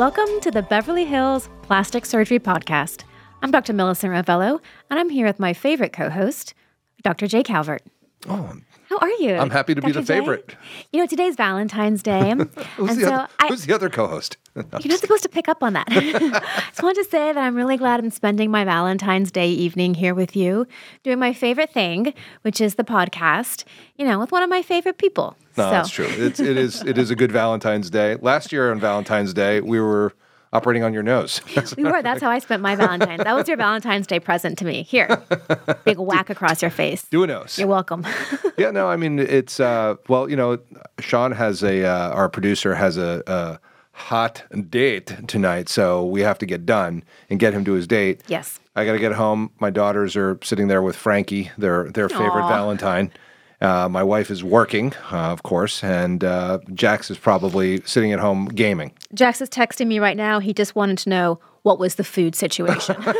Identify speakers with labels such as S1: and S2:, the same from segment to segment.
S1: Welcome to the Beverly Hills Plastic Surgery Podcast. I'm Dr. Millicent Rovelo, and I'm here with my favorite co host, Dr. Jay Calvert.
S2: Oh,
S1: How are you?
S2: I'm happy to be
S1: Dr.
S2: the
S1: Jay?
S2: favorite.
S1: You know, today's Valentine's Day.
S2: Who's, the,
S1: so
S2: other,
S1: I,
S2: who's the other co-host?
S1: you're not supposed to pick up on that. I just wanted to say that I'm really glad I'm spending my Valentine's Day evening here with you, doing my favorite thing, which is the podcast, you know, with one of my favorite people.
S2: no,
S1: so,
S2: that's true. It's, it is it is a good Valentine's Day. Last year on Valentine's Day, we were operating on your nose.
S1: We were. That's how I spent my Valentine's. That was your Valentine's Day present to me. Here, big whack across your face.
S2: Do a nose.
S1: You're welcome.
S2: yeah, no, I mean it's uh, well, you know, Sean has a uh, our producer has a, a hot date tonight, so we have to get done and get him to his date.
S1: yes.
S2: I got to get home. My daughters are sitting there with Frankie, their their favorite
S1: Aw.
S2: Valentine. Uh, my wife is working, uh, of course, and uh, Jax is probably sitting at home gaming.
S1: Jax is texting me right now. He just wanted to know what was the food situation.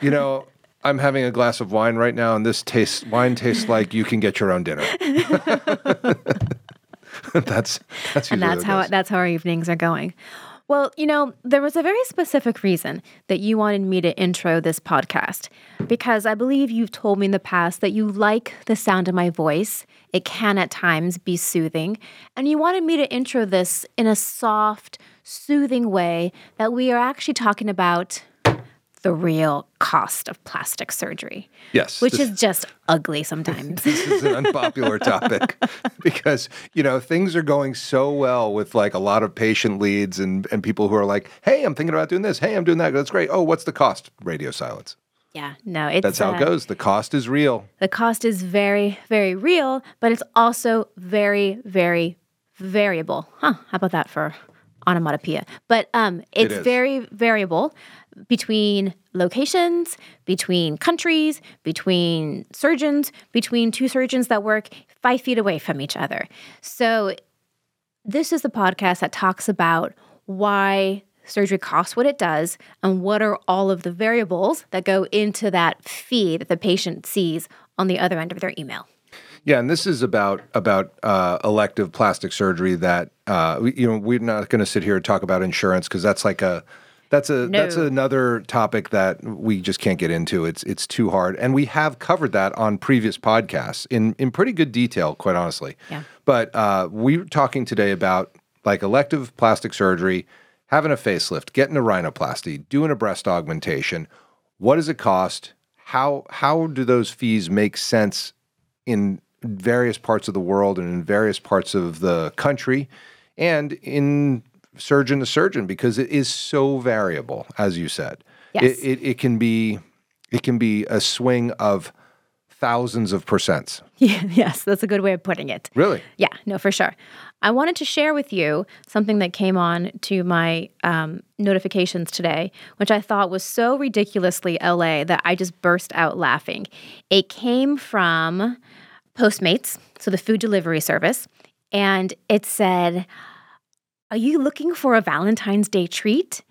S2: You know, I'm having a glass of wine right now, and this tastes wine tastes like you can get your own dinner. that's that's
S1: and that's
S2: it
S1: that's how our evenings are going. Well, you know, there was a very specific reason that you wanted me to intro this podcast because I believe you've told me in the past that you like the sound of my voice. It can at times be soothing, and you wanted me to intro this in a soft, soothing way that we are actually talking about the real cost of plastic surgery,
S2: Yes,
S1: which
S2: this-
S1: is just ugly sometimes.
S2: this is an unpopular topic because you know things are going so well with like a lot of patient leads and and people who are like, "Hey, I'm thinking about doing this. Hey, I'm doing that. That's great. Oh, what's the cost?" Radio silence.
S1: yeah, no, it's
S2: That's how
S1: uh,
S2: it goes. The cost is real.
S1: The cost is very, very real, but it's also very, very variable. Huh? How about that for onomatopoeia? But um, it's
S2: is.
S1: very variable between locations, between countries, between surgeons, between two surgeons that work five feet away from each other. So this is the podcast that talks about why surgery costs what it does and what are all of the variables that go into that fee that the patient sees on the other end of their email.
S2: Yeah, and this is about about uh, elective plastic surgery. That uh, you know, we're not going to sit here and talk about insurance because that's like a that's a that's another topic that we just can't get into. It's it's too hard, and we have covered that on previous podcasts in in pretty good detail, quite honestly.
S1: Yeah.
S2: But uh, we're talking today about like elective plastic surgery, having a facelift, getting a rhinoplasty, doing a breast augmentation. What does it cost? How how do those fees make sense in various parts of the world and in various parts of the country and in surgeon to surgeon because it is so variable as you said
S1: Yes.
S2: it, it, it can be it can be a swing of thousands of percents
S1: Yeah, yes, that's a good way of putting it.
S2: really
S1: Yeah, no, for sure. I wanted to share with you something that came on to my um, notifications today, which I thought was so ridiculously LA that I just burst out laughing. It came from Postmates, so the food delivery service, and it said, Are you looking for a Valentine's Day treat?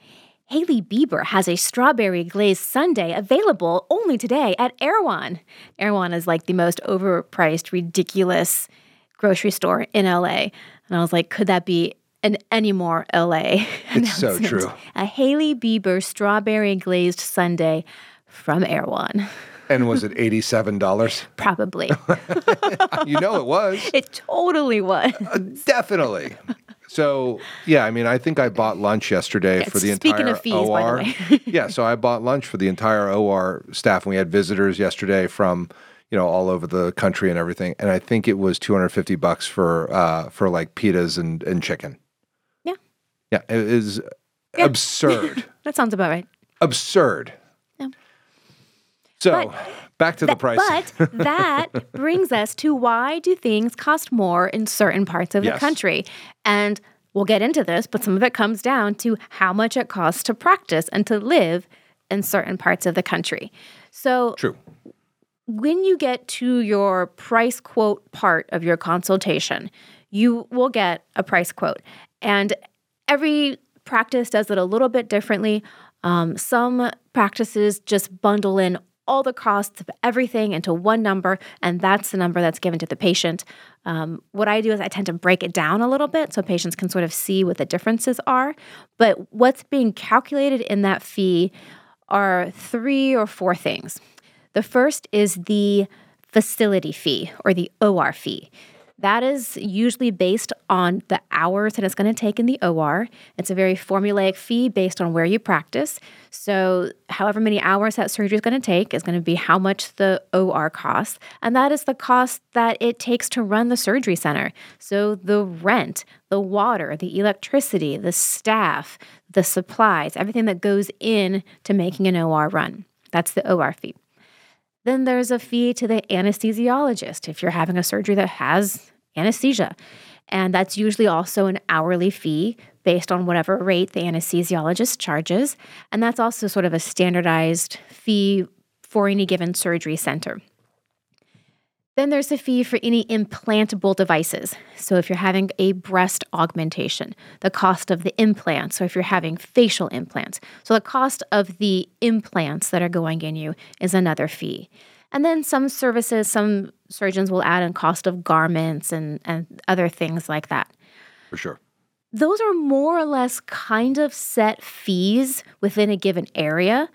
S1: Hailey Bieber has a strawberry glazed sundae available only today at Erewhon. Erewhon is like the most overpriced, ridiculous grocery store in LA. And I was like, could that be an any more LA?
S2: It's so true.
S1: A Hailey Bieber strawberry glazed sundae from Erewhon.
S2: and was it $87
S1: Probably.
S2: you know it was
S1: it totally was.
S2: Uh, definitely so yeah i mean i think i bought lunch yesterday for the
S1: speaking
S2: entire
S1: of fees, by the
S2: or
S1: way.
S2: yeah so i bought lunch for the entire or staff and we had visitors yesterday from you know all over the country and everything and i think it was 250 bucks for uh for like pitas and and chicken
S1: Yeah.
S2: yeah it is absurd
S1: That sounds about right.
S2: absurd
S1: Yeah.
S2: So
S1: But-
S2: back to the price
S1: But that brings us to why do things cost more in certain parts of the
S2: Yes.
S1: country? And we'll get into this, but some of it comes down to how much it costs to practice and to live in certain parts of the country. So
S2: true
S1: when you get to your price quote part of your consultation, you will get a price quote. And every practice does it a little bit differently. Um, some practices just bundle in all the costs of everything into one number, and that's the number that's given to the patient. Um, what I do is I tend to break it down a little bit so patients can sort of see what the differences are. But what's being calculated in that fee are three or four things. The first is the facility fee or the OR fee. That is usually based on the hours that it's going to take in the OR. It's a very formulaic fee based on where you practice. So, however many hours that surgery is going to take is going to be how much the OR costs. And that is the cost that it takes to run the surgery center. So, the rent, the water, the electricity, the staff, the supplies, everything that goes in to making an OR run. That's the OR fee. Then there's a fee to the anesthesiologist if you're having a surgery that has anesthesia. And that's usually also an hourly fee based on whatever rate the anesthesiologist charges. And that's also sort of a standardized fee for any given surgery center. Then there's a fee for any implantable devices. So if you're having a breast augmentation, the cost of the implants, or if you're having facial implants. So the cost of the implants that are going in you is another fee. And then some services, some surgeons will add in cost of garments and, and other things like that.
S2: For sure.
S1: Those are more or less kind of set fees within a given area.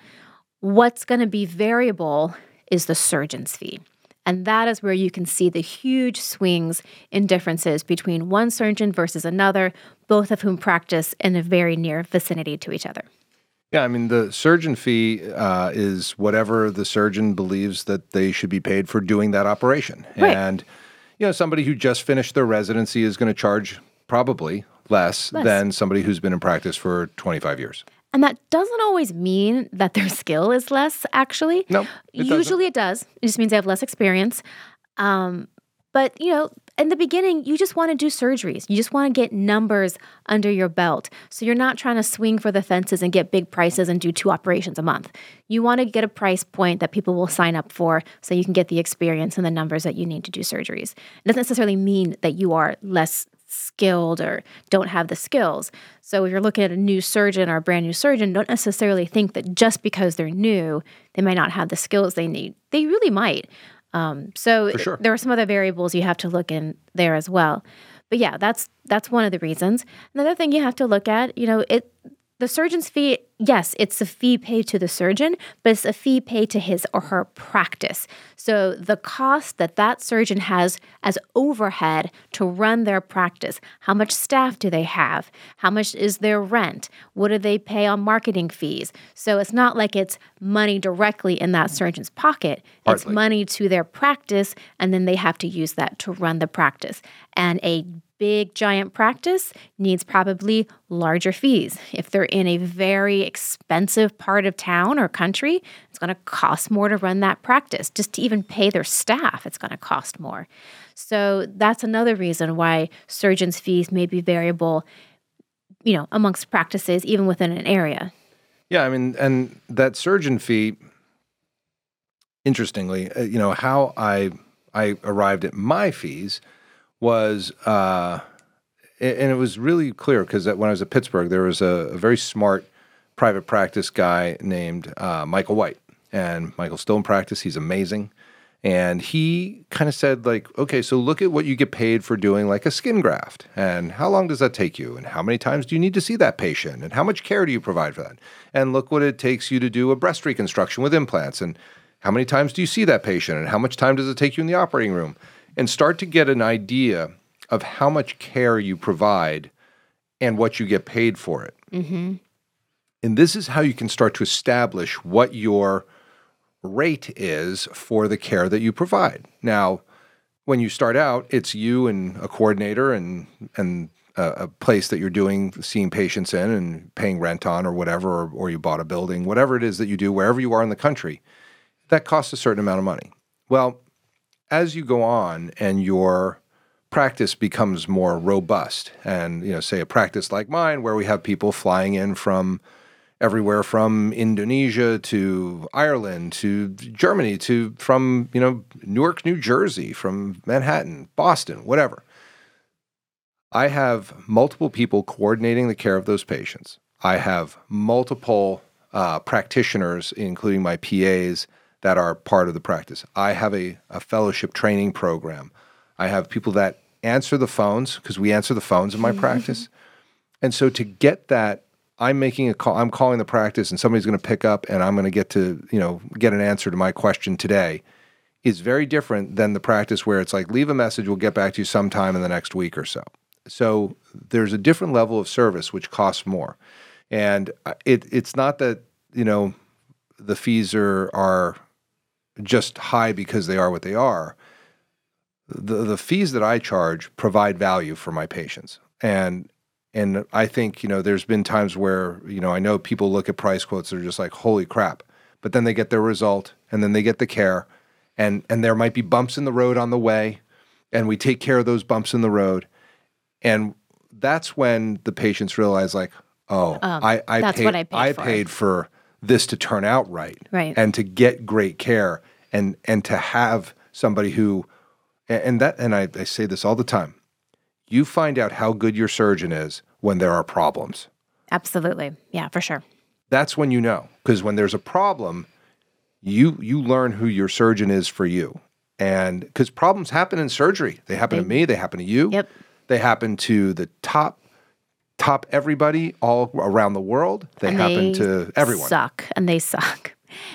S1: What's going to be variable is the surgeon's fee. And that is where you can see the huge swings in differences between one surgeon versus another, both of whom practice in a very near vicinity to each other.
S2: Yeah, I mean, the surgeon fee uh, is whatever the surgeon believes that they should be paid for doing that operation.
S1: Right.
S2: And, you know, somebody who just finished their residency is going to charge probably less,
S1: Less.
S2: than somebody who's been in practice for 25 years.
S1: And that doesn't always mean that their skill is less, actually.
S2: No, it doesn't.
S1: Usually it does. It just means they have less experience. Um, but, you know, in the beginning, you just want to do surgeries. You just want to get numbers under your belt. So you're not trying to swing for the fences and get big prices and do two operations a month. You want to get a price point that people will sign up for so you can get the experience and the numbers that you need to do surgeries. It doesn't necessarily mean that you are less skilled or don't have the skills. So if you're looking at a new surgeon or a brand new surgeon, don't necessarily think that just because they're new, they might not have the skills they need. They really might. Um, so
S2: sure.
S1: there are some other variables you have to look in there as well. But yeah, that's that's one of the reasons. Another thing you have to look at, you know, it the surgeon's fee, yes, it's a fee paid to the surgeon, but it's a fee paid to his or her practice. So the cost that that surgeon has as overhead to run their practice, how much staff do they have? How much is their rent? What do they pay on marketing fees? So it's not like it's money directly in that surgeon's pocket. It's money to their practice, and then they have to use that to run the practice. And a big giant practice needs probably larger fees. If they're in a very expensive part of town or country, it's going to cost more to run that practice. Just to even pay their staff, it's going to cost more. So that's another reason why surgeons' fees may be variable, you know, amongst practices even within an area.
S2: Yeah, I mean, and that surgeon fee. Interestingly, uh, you know how I I arrived at my fees was, uh, and it was really clear because when I was at Pittsburgh, there was a, a very smart private practice guy named uh, Michael White, and Michael's still in practice. He's amazing, and he kind of said like, okay, so look at what you get paid for doing like a skin graft, and how long does that take you, and how many times do you need to see that patient, and how much care do you provide for that, and look what it takes you to do a breast reconstruction with implants, and how many times do you see that patient, and how much time does it take you in the operating room, and start to get an idea of how much care you provide and what you get paid for it. Mm-hmm. And this is how you can start to establish what your rate is for the care that you provide. Now, when you start out, it's you and a coordinator and and a, a place that you're doing seeing patients in and paying rent on or whatever, or, or you bought a building, whatever it is that you do, wherever you are in the country, that costs a certain amount of money. Well, as you go on and your practice becomes more robust and you know say a practice like mine where we have people flying in from everywhere from Indonesia to Ireland to Germany to from you know Newark New Jersey from Manhattan Boston whatever. I have multiple people coordinating the care of those patients. I have multiple uh, practitioners including my PAs that are part of the practice. I have a, a fellowship training program. I have people that answer the phones because we answer the phones in my practice. And so to get that, I'm making a call, I'm calling the practice and somebody's going to pick up and I'm going to get to, you know, get an answer to my question today is very different than the practice where it's like, leave a message, we'll get back to you sometime in the next week or so. So there's a different level of service which costs more. And uh, it, it's not that, you know, the fees are, are just high because they are what they are. The, the fees that I charge provide value for my patients. And and I think, you know, there's been times where, you know, I know people look at price quotes, they're just like, holy crap. But then they get their result and then they get the care. And and there might be bumps in the road on the way. And we take care of those bumps in the road. And that's when the patients realize like, oh,
S1: Um,
S2: I, I paid
S1: I paid for.
S2: paid for this to turn out right.
S1: Right.
S2: And to get great care and and to have somebody who and that and I, I say this all the time you find out how good your surgeon is when there are problems.
S1: Absolutely. Yeah, for sure.
S2: That's when you know. Because when there's a problem, you you learn who your surgeon is for you. And because problems happen in surgery. They happen to me, they happen to you.
S1: Yep.
S2: They happen to the top top everybody all around the world. They
S1: And
S2: happen
S1: they
S2: to everyone.
S1: Suck and they suck.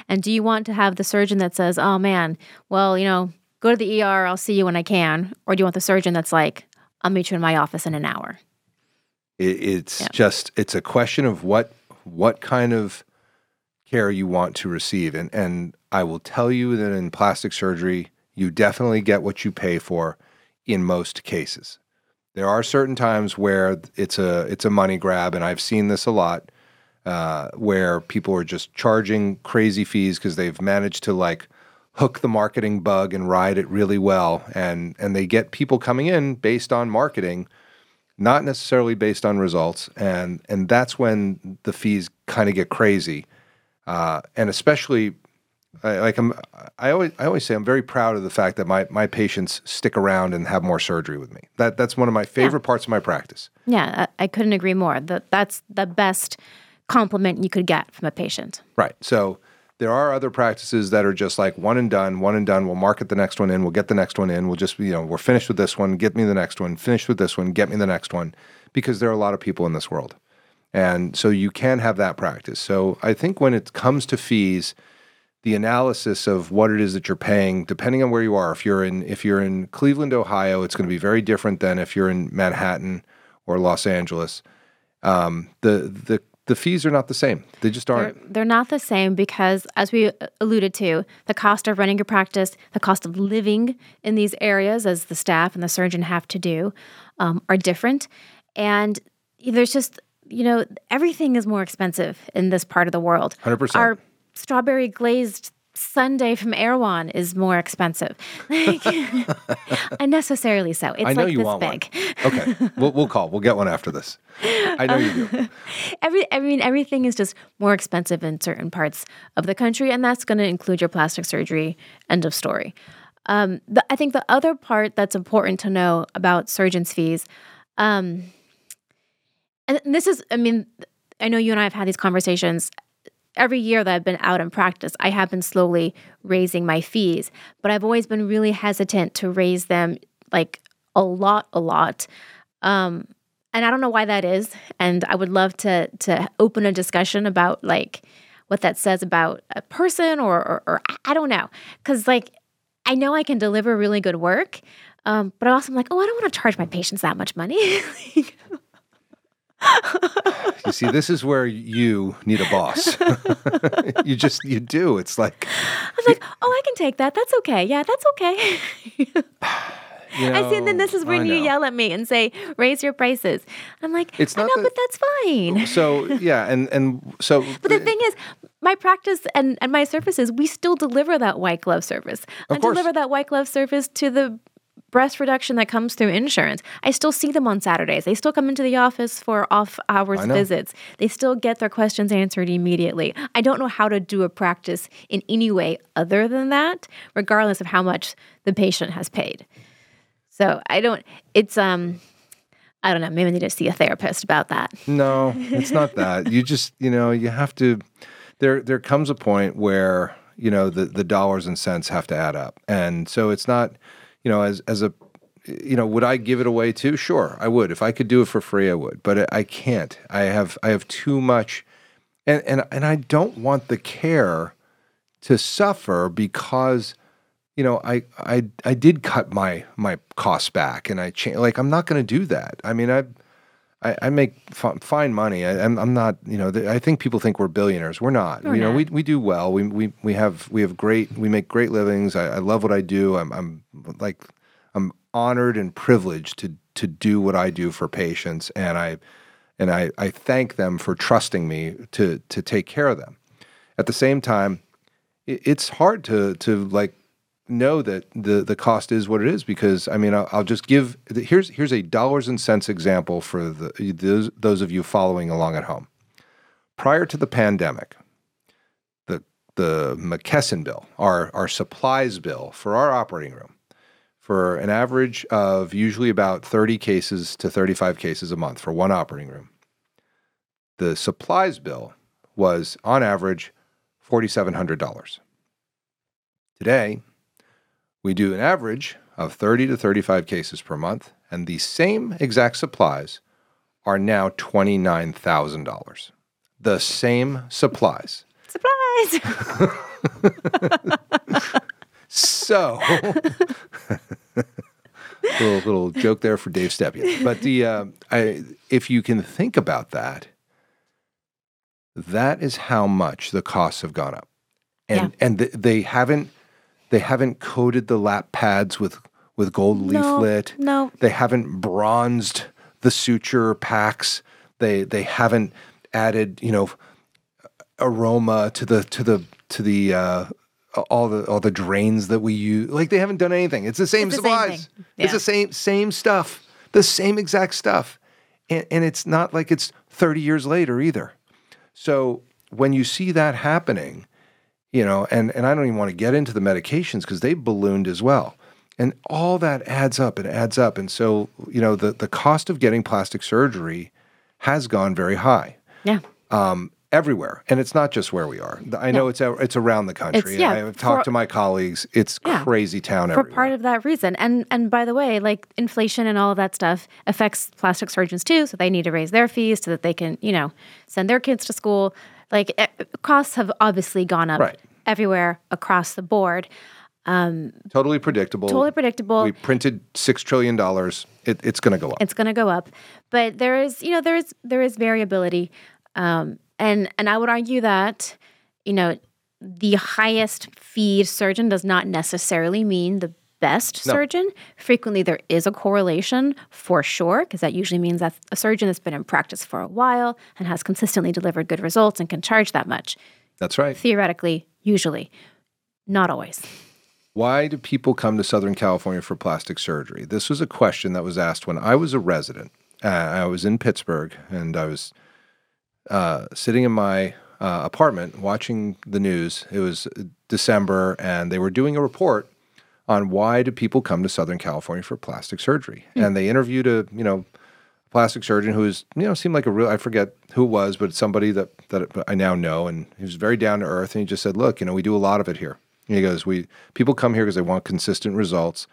S1: And do you want to have the surgeon that says, "Oh man, well, you know, go to the ER. I'll see you when I can," or do you want the surgeon that's like, "I'll meet you in my office in an hour"?
S2: It, it's
S1: Yeah.
S2: just it's a question of what what kind of care you want to receive, and and I will tell you that in plastic surgery, you definitely get what you pay for in most cases. There are certain times where it's a it's a money grab, and I've seen this a lot, uh, where people are just charging crazy fees because they've managed to like hook the marketing bug and ride it really well, and and they get people coming in based on marketing not necessarily based on results, and and that's when the fees kind of get crazy, uh, and especially I, like I'm I always I always say I'm very proud of the fact that my my patients stick around and have more surgery with me. That that's one of my favorite parts of my practice.
S1: Yeah, I, I couldn't agree more. That that's the best compliment you could get from a patient.
S2: Right. So there are other practices that are just like one and done, one and done. We'll market the next one in. We'll get the next one in. We'll just, you know, we're finished with this one. Get me the next one. Finished with this one. Get me the next one. Because there are a lot of people in this world. And so you can have that practice. So I think when it comes to fees, the analysis of what it is that you're paying, depending on where you are, if you're in if you're in Cleveland, Ohio, it's going to be very different than if you're in Manhattan or Los Angeles. Um, the the the fees are not the same. They just
S1: They're,
S2: aren't.
S1: they're not the same because, as we uh, alluded to, the cost of running your practice, the cost of living in these areas, as the staff and the surgeon have to do, um, are different. And there's just, you know, everything is more expensive in this part of the world.
S2: 100%.
S1: Our strawberry glazed sundae from Erewhon is more expensive. Like, unnecessarily so. It's
S2: I know
S1: like
S2: you
S1: this
S2: want
S1: big.
S2: one. Okay, we'll, we'll call. We'll get one after this. I know you do.
S1: Every, I mean, everything is just more expensive in certain parts of the country, and that's going to include your plastic surgery. End of story. Um, the, I think the other part that's important to know about surgeons' fees, um, and this is, I mean, I know you and I have had these conversations. Every year that I've been out in practice, I have been slowly raising my fees, but I've always been really hesitant to raise them like a lot, a lot. Um, and I don't know why that is. And I would love to to open a discussion about like what that says about a person or or, or I don't know, because like I know I can deliver really good work, um, but I also am like, oh, I don't want to charge my patients that much money.
S2: You see, this is where you need a boss. you just you do. It's like
S1: I'm like, oh, I can take that. That's okay. Yeah, that's okay.
S2: you know.
S1: I see. And then this is when you yell at me and say, raise your prices. I'm like,
S2: It's not
S1: know,
S2: that-
S1: but that's fine.
S2: So yeah, and and so.
S1: But the thing is, my practice and, and my services, we still deliver that white glove service. I
S2: course.
S1: deliver that white glove service to the breast reduction that comes through insurance. I still see them on Saturdays. They still come into the office for off hours visits. They still get their questions answered immediately. I don't know how to do a practice in any way other than that, regardless of how much the patient has paid. So I don't, it's, um, I don't know, maybe I need to see a therapist about that.
S2: No, it's not that. You just, you know, you have to there there comes a point where you know, the the dollars and cents have to add up. And so it's not, you know, as as a you know, would I give it away too? Sure, I would. If I could do it for free, I would. But I can't. I have I have too much and and and I don't want the care to suffer because you know I I I did cut my my costs back and I change like I'm not going to do that. I mean I I, I make f- fine money. I, am I'm not you know I think people think we're billionaires. We're not.
S1: We're
S2: you know
S1: not.
S2: we we do well. We we we have we have great we make great livings. I, I love what I do. I'm I'm like I'm honored and privileged to to do what I do for patients and I and I, I thank them for trusting me to to take care of them. At the same time, it, it's hard to to like know that the the cost is what it is because I mean I'll, I'll just give here's here's a dollars and cents example for the those, those of you following along at home. Prior to the pandemic, the the McKesson bill, our our supplies bill for our operating room, for an average of usually about 30 cases to 35 cases a month for one operating room. The supplies bill was on average $4,700. Today, we do an average of 30 to 35 cases per month, and the same exact supplies are now $29,000. The same supplies.
S1: Surprise!
S2: So, little little joke there for Dave Stepien. But the uh, I, if you can think about that, that is how much the costs have gone up, and and th- they haven't they haven't coated the lap pads with with gold
S1: No,
S2: leaflet.
S1: no.
S2: They haven't bronzed the suture packs. They they haven't added you know aroma to the to the to the uh, all the all the drains that we use. Like they haven't done anything. It's the same
S1: It's the same
S2: supplies. It's the same same stuff. The same exact stuff. And, and it's not like it's 30 years later either. So when you see that happening, you know, and, and I don't even want to get into the medications because they ballooned as well. And all that adds up and adds up. And so, you know, the, the cost of getting plastic surgery has gone very high
S1: yeah.
S2: um, everywhere, and it's not just where we are. I know it's a, it's around the country.
S1: yeah,
S2: I've talked
S1: for-
S2: to my colleagues. It's
S1: Yeah.
S2: crazy town
S1: for
S2: everywhere.
S1: part of that reason. And and by the way, like inflation and all of that stuff affects plastic surgeons too, so they need to raise their fees so that they can, you know, send their kids to school. Like eh, costs have obviously gone up
S2: Right.
S1: everywhere across the board.
S2: Um, totally predictable.
S1: Totally predictable.
S2: We printed six trillion dollars. It, it's going to go up.
S1: it's going to go up but there is you know there is there is variability um, and and i would argue that you know the highest feed surgeon does not necessarily mean the best
S2: No.
S1: surgeon frequently there is a correlation for sure because that usually means that a surgeon that's been in practice for a while and has consistently delivered good results and can charge that much
S2: That's right.
S1: theoretically usually not always
S2: Why do people come to Southern California for plastic surgery? This was a question that was asked when I was a resident. Uh, I was in Pittsburgh and I was uh, sitting in my uh, apartment watching the news. It was December and they were doing a report on why do people come to Southern California for plastic surgery. Hmm. And they interviewed a, you know, plastic surgeon who was, you know, seemed like a real, I forget who it was, but somebody that, that I now know. And he was very down to earth. And he just said, look, you know, we do a lot of it here. And he goes, we, people come here because they want consistent results.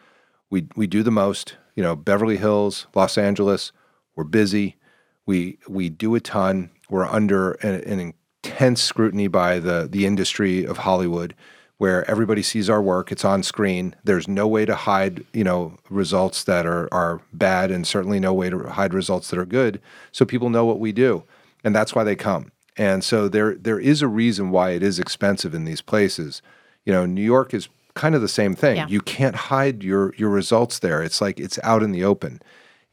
S2: We, we do the most, you know, Beverly Hills, Los Angeles, we're busy. We, we do a ton. We're under an, an intense scrutiny by the, the industry of Hollywood where everybody sees our work. It's on screen. There's no way to hide, you know, results that are are bad, and certainly no way to hide results that are good. So people know what we do, and that's why they come. And so there there is a reason why it is expensive in these places. You know, New York is kind of the same thing.
S1: Yeah.
S2: You can't hide your your results there. It's like it's out in the open.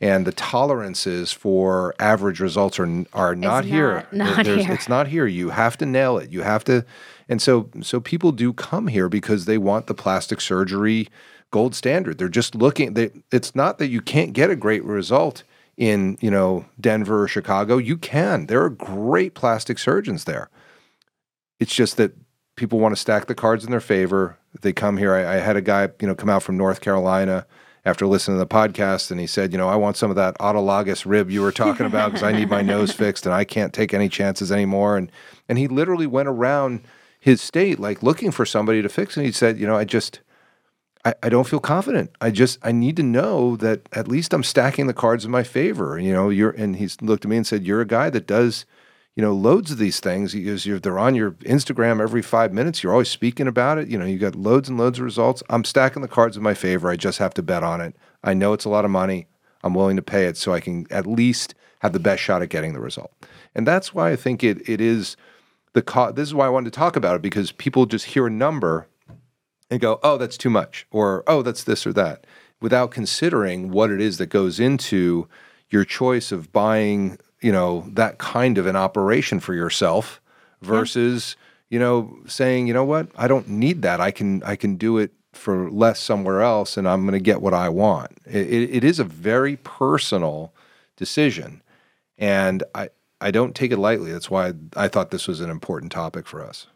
S2: And the tolerances for average results are are not, here.
S1: not- not here.
S2: It's not here. You have to nail it. You have to, and so so people do come here because they want the plastic surgery gold standard. They're just looking. They, it's not that you can't get a great result in you know Denver or Chicago. You can. There are great plastic surgeons there. It's just that people want to stack the cards in their favor. They come here. I, I had a guy you know come out from North Carolina after listening to the podcast, and he said, you know, I want some of that autologous rib you were talking about because I need my nose fixed and I can't take any chances anymore. And and he literally went around, his state, like looking for somebody to fix. And he said, you know, I just, I, I don't feel confident. I just, I need to know that at least I'm stacking the cards in my favor. You know, you're, and he's looked at me and said, you're a guy that does, you know, loads of these things. Because you're, they're on your Instagram every five minutes. You're always speaking about it. You know, you got loads and loads of results. I'm stacking the cards in my favor. I just have to bet on it. I know it's a lot of money. I'm willing to pay it so I can at least have the best shot at getting the result. And that's why I think it it is the co- this is why I wanted to talk about it because people just hear a number and go, "Oh, that's too much," or "Oh, that's this or that," without considering what it is that goes into your choice of buying, you know, that kind of an operation for yourself versus, yeah. you know, saying, "You know what? I don't need that. I can I can do it for less somewhere else and I'm going to get what I want." It, it, it is a very personal decision. And I I don't take it lightly. That's why I thought this was an important topic for us.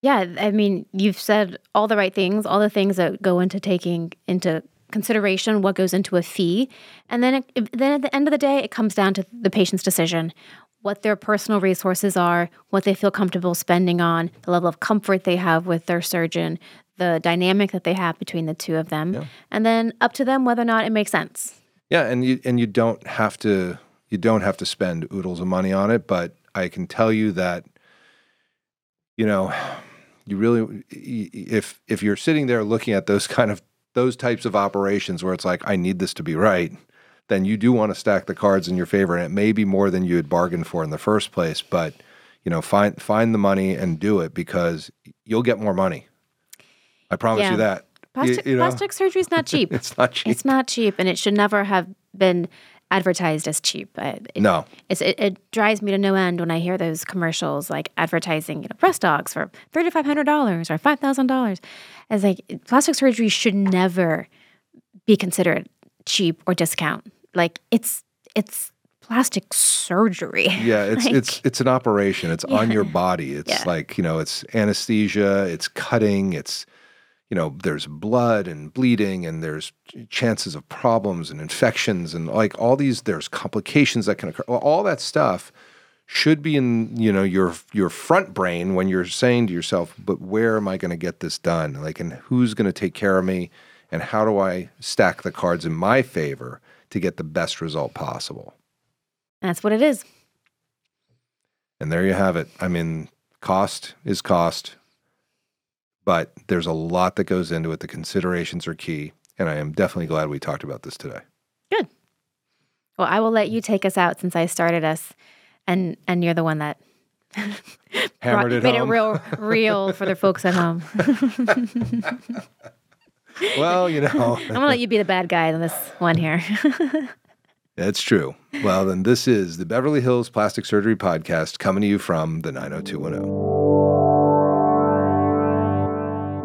S1: Yeah, I mean, you've said all the right things, all the things that go into taking into consideration what goes into a fee, and then it, then at the end of the day, it comes down to the patient's decision, what their personal resources are, what they feel comfortable spending on, the level of comfort they have with their surgeon, the dynamic that they have between the two of them, yeah. and then up to them whether or not it makes sense.
S2: Yeah, and you and you don't have to you don't have to spend oodles of money on it, but I can tell you that, you know, you really, if if you're sitting there looking at those kind of those types of operations where it's like I need this to be right, then you do want to stack the cards in your favor, and it may be more than you had bargained for in the first place. But you know, find find the money and do it because you'll get more money. I promise yeah. you that.
S1: Plastic,
S2: you, you
S1: know? plastic surgery is not cheap.
S2: it's not cheap.
S1: It's not cheap, and it should never have been advertised as cheap. It,
S2: no,
S1: it, it drives me to no end when I hear those commercials like advertising, you know, breast dogs for thirty five hundred dollars or five thousand dollars. It's like plastic surgery should never be considered cheap or discount. Like it's it's plastic surgery.
S2: Yeah, it's like, it's it's an operation. It's yeah. on your body. It's yeah. like you know, it's anesthesia. It's cutting. It's you know, there's blood and bleeding and there's chances of problems and infections and like all these, there's complications that can occur. All that stuff should be in, you know, your your front brain when you're saying to yourself, but where am I going to get this done? Like, and who's going to take care of me? And how do I stack the cards in my favor to get the best result possible?
S1: That's what it is.
S2: And there you have it. I mean, cost is cost but there's a lot that goes into it. The considerations are key. And I am definitely glad we talked about this today.
S1: Good. Well, I will let you take us out since I started us and and you're the one that
S2: hammered
S1: it
S2: made
S1: home. it real real for the folks at home.
S2: well, you know.
S1: I'm gonna let you be the bad guy in this one here.
S2: That's true. Well, then this is the Beverly Hills Plastic Surgery Podcast coming to you from the 90210.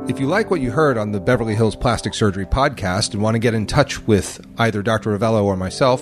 S2: If you like what you heard on the Beverly Hills Plastic Surgery podcast and want to get in touch with either Dr. Rovelo or myself,